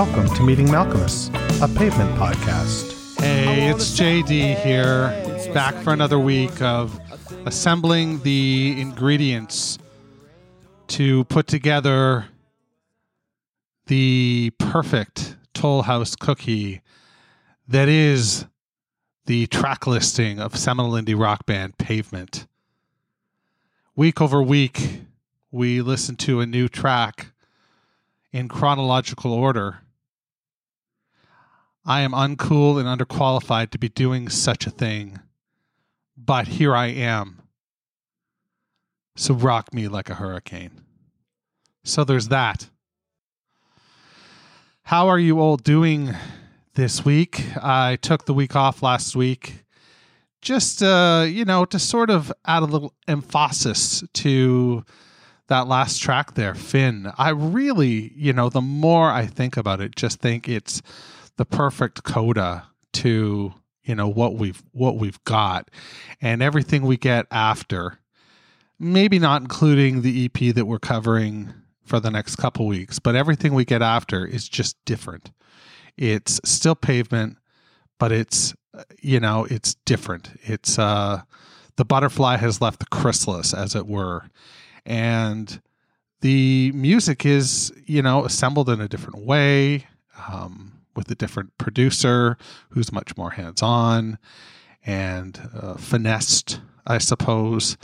Welcome to Meeting Malkmus, a pavement podcast. Hey, it's JD here. It's back for another week of assembling the ingredients to put together the perfect Toll House cookie that is the track listing of seminal indie rock band Pavement. Week over week, we listen to a new track in chronological order. I am uncool and underqualified to be doing such a thing, but here I am. So rock me like a hurricane. So there's that. How are you all doing this week? I took the week off last week just uh, you know, to sort of add a little emphasis to that last track there, Fin. I really, you know, the more I think about it, just think it's the perfect coda to, you know, what we've what we've got and everything we get after. Maybe not including the EP that we're covering for the next couple weeks, but everything we get after is just different. It's still pavement, but it's you know, it's different. It's uh the butterfly has left the chrysalis as it were and the music is you know assembled in a different way um, with a different producer who's much more hands-on and uh, finessed i suppose.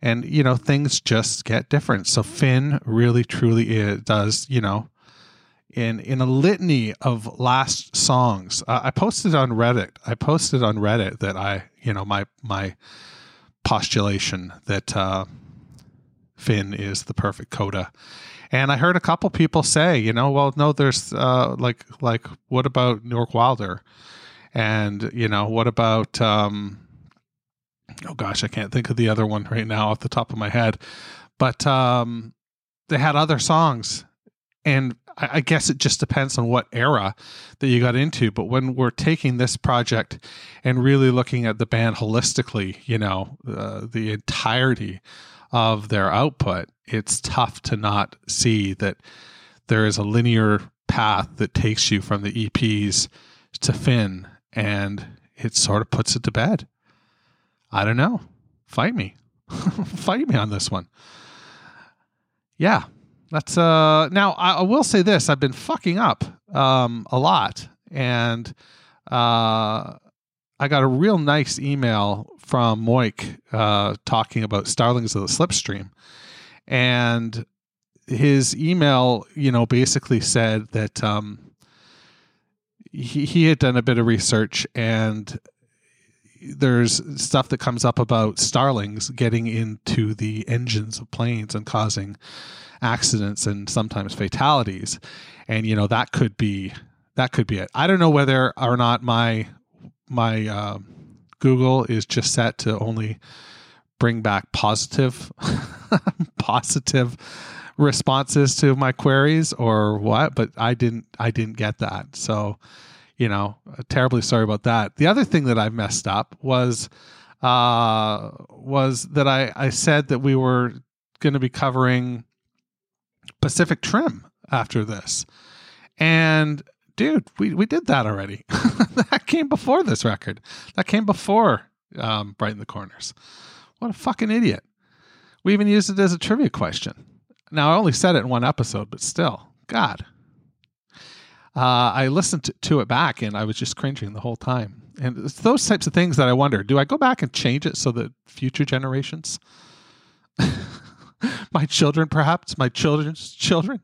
And you know things just get different. So Fin really truly is, does you know in in a litany of last songs. Uh, i posted on reddit i posted on reddit that i you know my my postulation that uh, Fin is the perfect coda. And I heard a couple people say, you know, well, no, there's uh, like like what about York Wilder, and you know, what about um, oh gosh, I can't think of the other one right now off the top of my head, but um, they had other songs, and I, I guess it just depends on what era that you got into. But when we're taking this project and really looking at the band holistically, you know, uh, the entirety of their output, it's tough to not see that there is a linear path that takes you from the EPs to Fin and it sort of puts it to bed. I don't know. Fight me. Fight me on this one. Yeah. That's uh now I, will say this. I've been fucking up um a lot and uh I got a real nice email from Moik uh, talking about Starlings of the Slipstream. And his email, you know, basically said that um, he, he had done a bit of research and there's stuff that comes up about starlings getting into the engines of planes and causing accidents and sometimes fatalities and you know that could be that could be it i don't know whether or not my my uh, Google is just set to only bring back positive positive responses to my queries or what but i didn't i didn't get that. So you know terribly sorry about that. The other thing that i messed up was uh was that i i said that we were going to be covering pacific trim after this. And dude, we, we did that already. that came before this record. That came before um, Brighten the Corners. What a fucking idiot. We even used it as a trivia question. Now, I only said it in one episode, but still, God. Uh, I listened to, it back and I was just cringing the whole time. And it's those types of things that I wonder do I go back and change it so that future generations, my children perhaps, my children's children,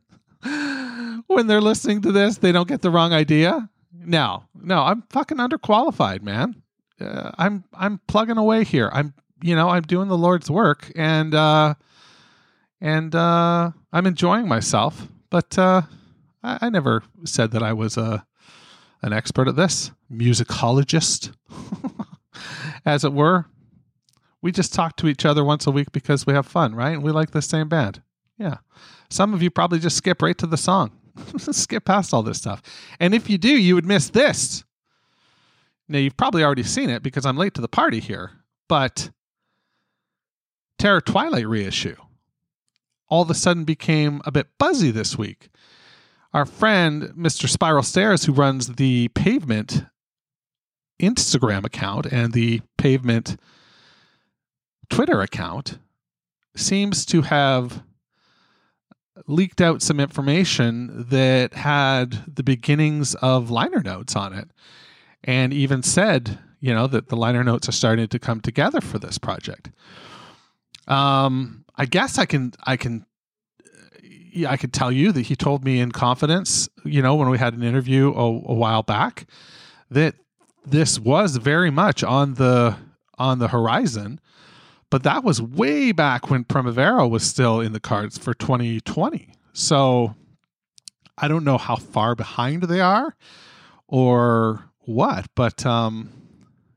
when they're listening to this, they don't get the wrong idea. No, no, I'm fucking underqualified, man. Uh, I'm I'm plugging away here. I'm you know I'm doing the Lord's work, and uh, and uh, I'm enjoying myself. But uh, I, I never said that I was a an expert at this musicologist, as it were. We just talk to each other once a week because we have fun, right? And we like the same band. Yeah. Some of you probably just skip right to the song. skip past all this stuff. And if you do, you would miss this. Now, you've probably already seen it because I'm late to the party here, but Terror Twilight reissue all of a sudden became a bit buzzy this week. Our friend, Mr. Spiral Stairs, who runs the Pavement Instagram account and the Pavement Twitter account, seems to have leaked out some information that had the beginnings of liner notes on it and even said you know that the liner notes are starting to come together for this project. Um i guess i can i can yeah, i could tell you that he told me in confidence you know when we had an interview a, a while back that this was very much on the on the horizon but that was way back when Primavera was still in the cards for 2020. So I don't know how far behind they are or what, but um,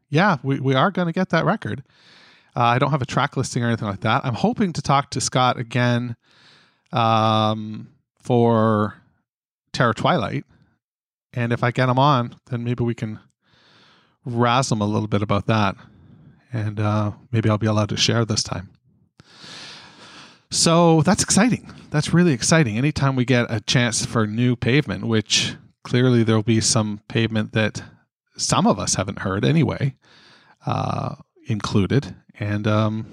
yeah, we, we are going to get that record. Uh, I don't have a track listing or anything like that. I'm hoping to talk to Scott again um, for Terror Twilight. And if I get him on, then maybe we can razz him a little bit about that and uh, maybe I'll be allowed to share this time. So that's exciting. That's really exciting. Anytime we get a chance for new pavement, which clearly there'll be some pavement that some of us haven't heard anyway, uh, included. And um,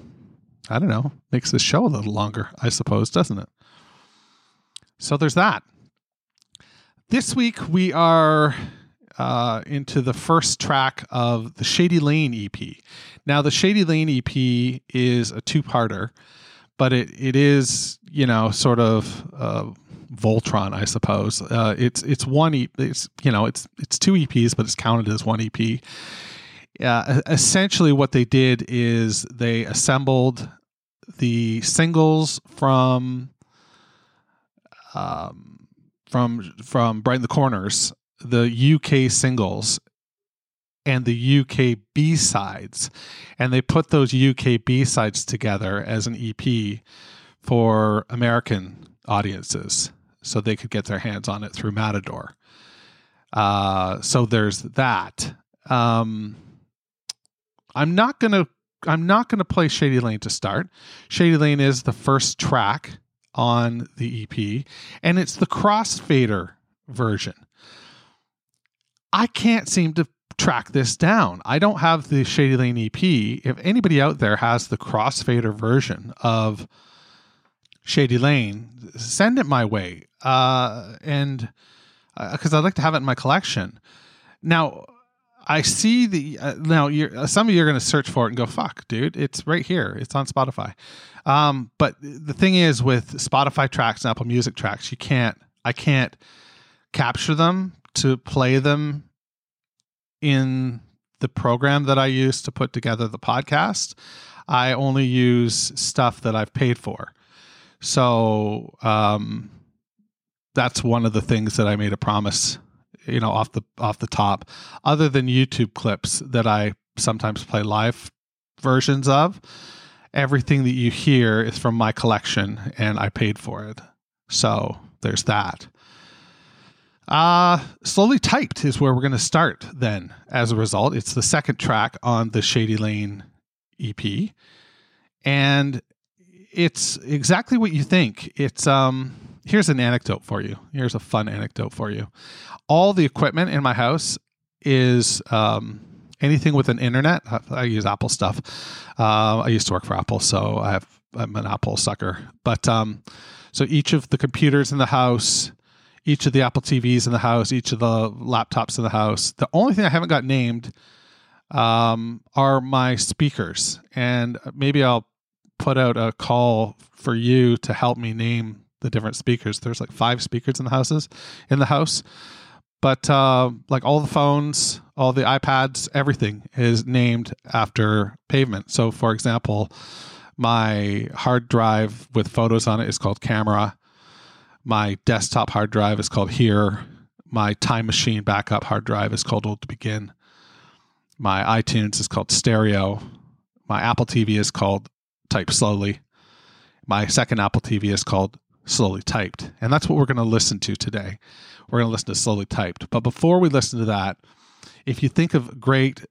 I don't know, makes this show a little longer, I suppose, doesn't it? So there's that. This week we are uh, into the first track of the Shady Lane EP. Now, the Shady Lane EP is a two-parter, but it it is you know sort of uh, Voltron, I suppose. Uh, it's it's one e- it's you know it's it's two EPs, but it's counted as one EP. Uh, essentially, what they did is they assembled the singles from um, from from Brighten the Corners the UK singles and the UK B sides, and they put those UK B sides together as an EP for American audiences, so they could get their hands on it through Matador. Uh, so there's that. Um, I'm not gonna I'm not gonna play Shady Lane to start. Shady Lane is the first track on the EP, and it's the crossfader version. I can't seem to track this down. I don't have the Shady Lane EP. If anybody out there has the crossfader version of Shady Lane, send it my way. Uh, and because uh, I'd like to have it in my collection. Now, I see the uh, now. You're, uh, some of you are going to search for it and go, "Fuck, dude! It's right here. It's on Spotify." Um, but the thing is, with Spotify tracks and Apple Music tracks, you can't. I can't capture them to play them in the program that I use to put together the podcast. I only use stuff that I've paid for. So um, that's one of the things that I made a promise, you know, off the off the top. Other than YouTube clips that I sometimes play live versions of, everything that you hear is from my collection, and I paid for it. So there's that. Uh, slowly typed is where we're going to start then. As a result, it's the second track on the Shady Lane EP. And it's exactly what you think. It's um here's an anecdote for you. Here's a fun anecdote for you. All the equipment in my house is um anything with an internet. I, I use Apple stuff. Uh, I used to work for Apple, so I have I'm an Apple sucker. But um so each of the computers in the house each of the Apple TVs in the house, each of the laptops in the house. The only thing I haven't got named um, are my speakers, and maybe I'll put out a call for you to help me name the different speakers. There's like five speakers in the houses in the house, But uh, like all the phones, all the iPads, everything is named after pavement. So, for example, my hard drive with photos on it is called Camera. My desktop hard drive is called Here. My Time Machine backup hard drive is called Old to Begin. My iTunes is called Stereo. My Apple TV is called Type Slowly. My second Apple TV is called Slowly Typed. And that's what we're going to listen to today. We're going to listen to Slowly Typed. But before we listen to that, if you think of great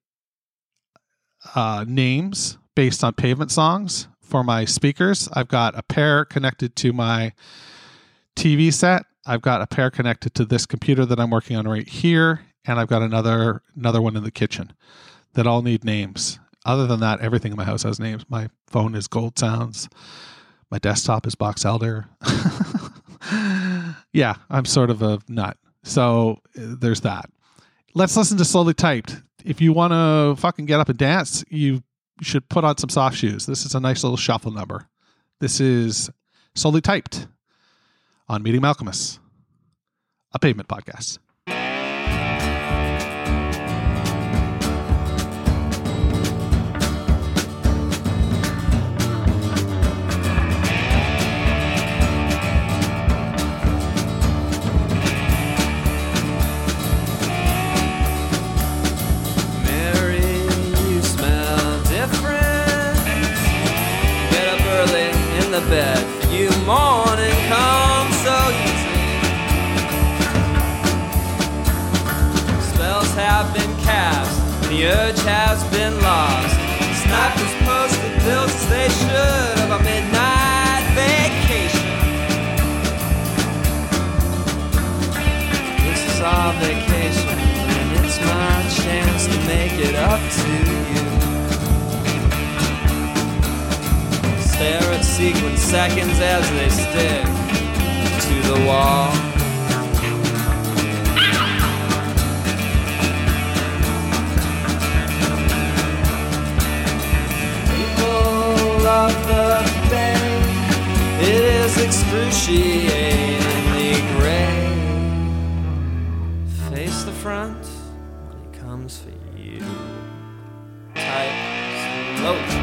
uh, names based on pavement songs for my speakers, I've got a pair connected to my TV set. I've got a pair connected to this computer that I'm working on right here, and I've got another another one in the kitchen that all need names. Other than that, everything in my house has names. My phone is Gold Sounds. My desktop is Box Elder. yeah, I'm sort of a nut. So there's that. Let's listen to Slowly Typed. If you want to fucking get up and dance, you should put on some soft shoes. This is a nice little shuffle number. This is Slowly Typed on Meeting Malkmus, a pavement podcast. The bed. You morning urge has been lost. Snipers posted bills as they should of a midnight vacation. This is our vacation, and it's my chance to make it up to you. Stare at sequence seconds as they stick to the wall. The day, it is excruciatingly gray face the front when he comes for you. Tight, slow.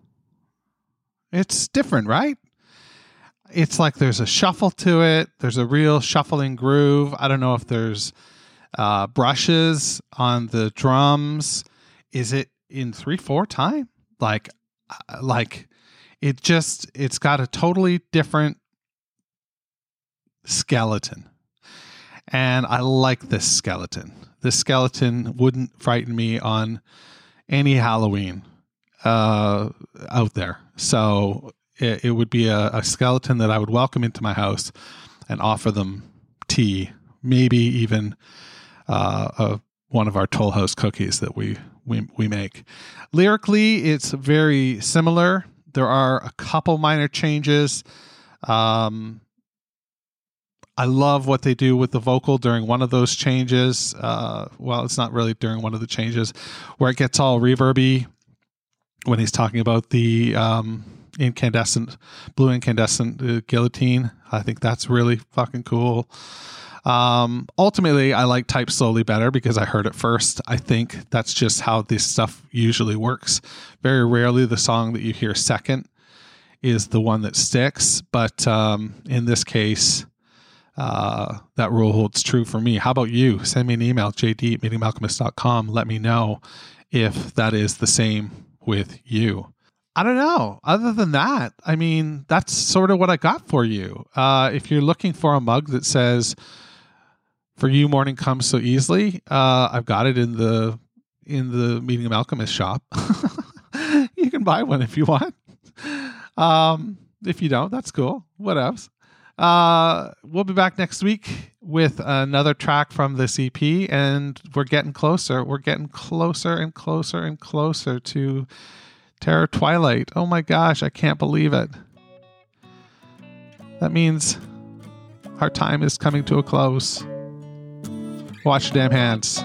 It's different, right? It's like there's a shuffle to it. There's a real shuffling groove. I don't know if there's uh, brushes on the drums. Is it in three four time? Like, uh, like it just it's got a totally different skeleton, and I like this skeleton. This skeleton wouldn't frighten me on any Halloween uh, out there. So it, it would be a, a skeleton that I would welcome into my house and offer them tea, maybe even uh, a, one of our Toll House cookies that we, we we make. Lyrically, it's very similar. There are a couple minor changes. Um, I love what they do with the vocal during one of those changes. Uh, well, it's not really during one of the changes where it gets all reverby when he's talking about the um, incandescent, blue incandescent uh, guillotine. I think that's really fucking cool. Um, ultimately, I like Type Slowly better because I heard it first. I think that's just how this stuff usually works. Very rarely, the song that you hear second is the one that sticks, but um, in this case, uh, that rule holds true for me. How about you? Send me an email, jd at meetingmalkmus.com. Let me know if that is the same with you. I don't know. Other than that, I mean, that's sort of what I got for you. Uh, if you're looking for a mug that says, for you morning comes so easily, uh, I've got it in the in the Meeting Malkmus shop. you can buy one if you want. Um, if you don't, that's cool. What else? Uh, we'll be back next week with another track from this EP, and we're getting closer. We're getting closer and closer and closer to Terror Twilight. Oh my gosh, I can't believe it. That means our time is coming to a close. Watch your damn hands.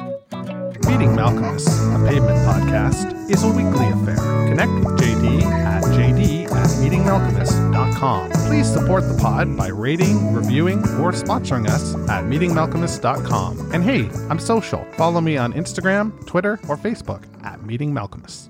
Meeting Malkmus, a pavement podcast, is a weekly affair. Connect with JD at jd at meetingmalkmus.com. Please support the pod by rating, reviewing, or sponsoring us at meetingmalkmus.com. And hey, I'm social. Follow me on Instagram, Twitter, or Facebook at Meeting Malkmus.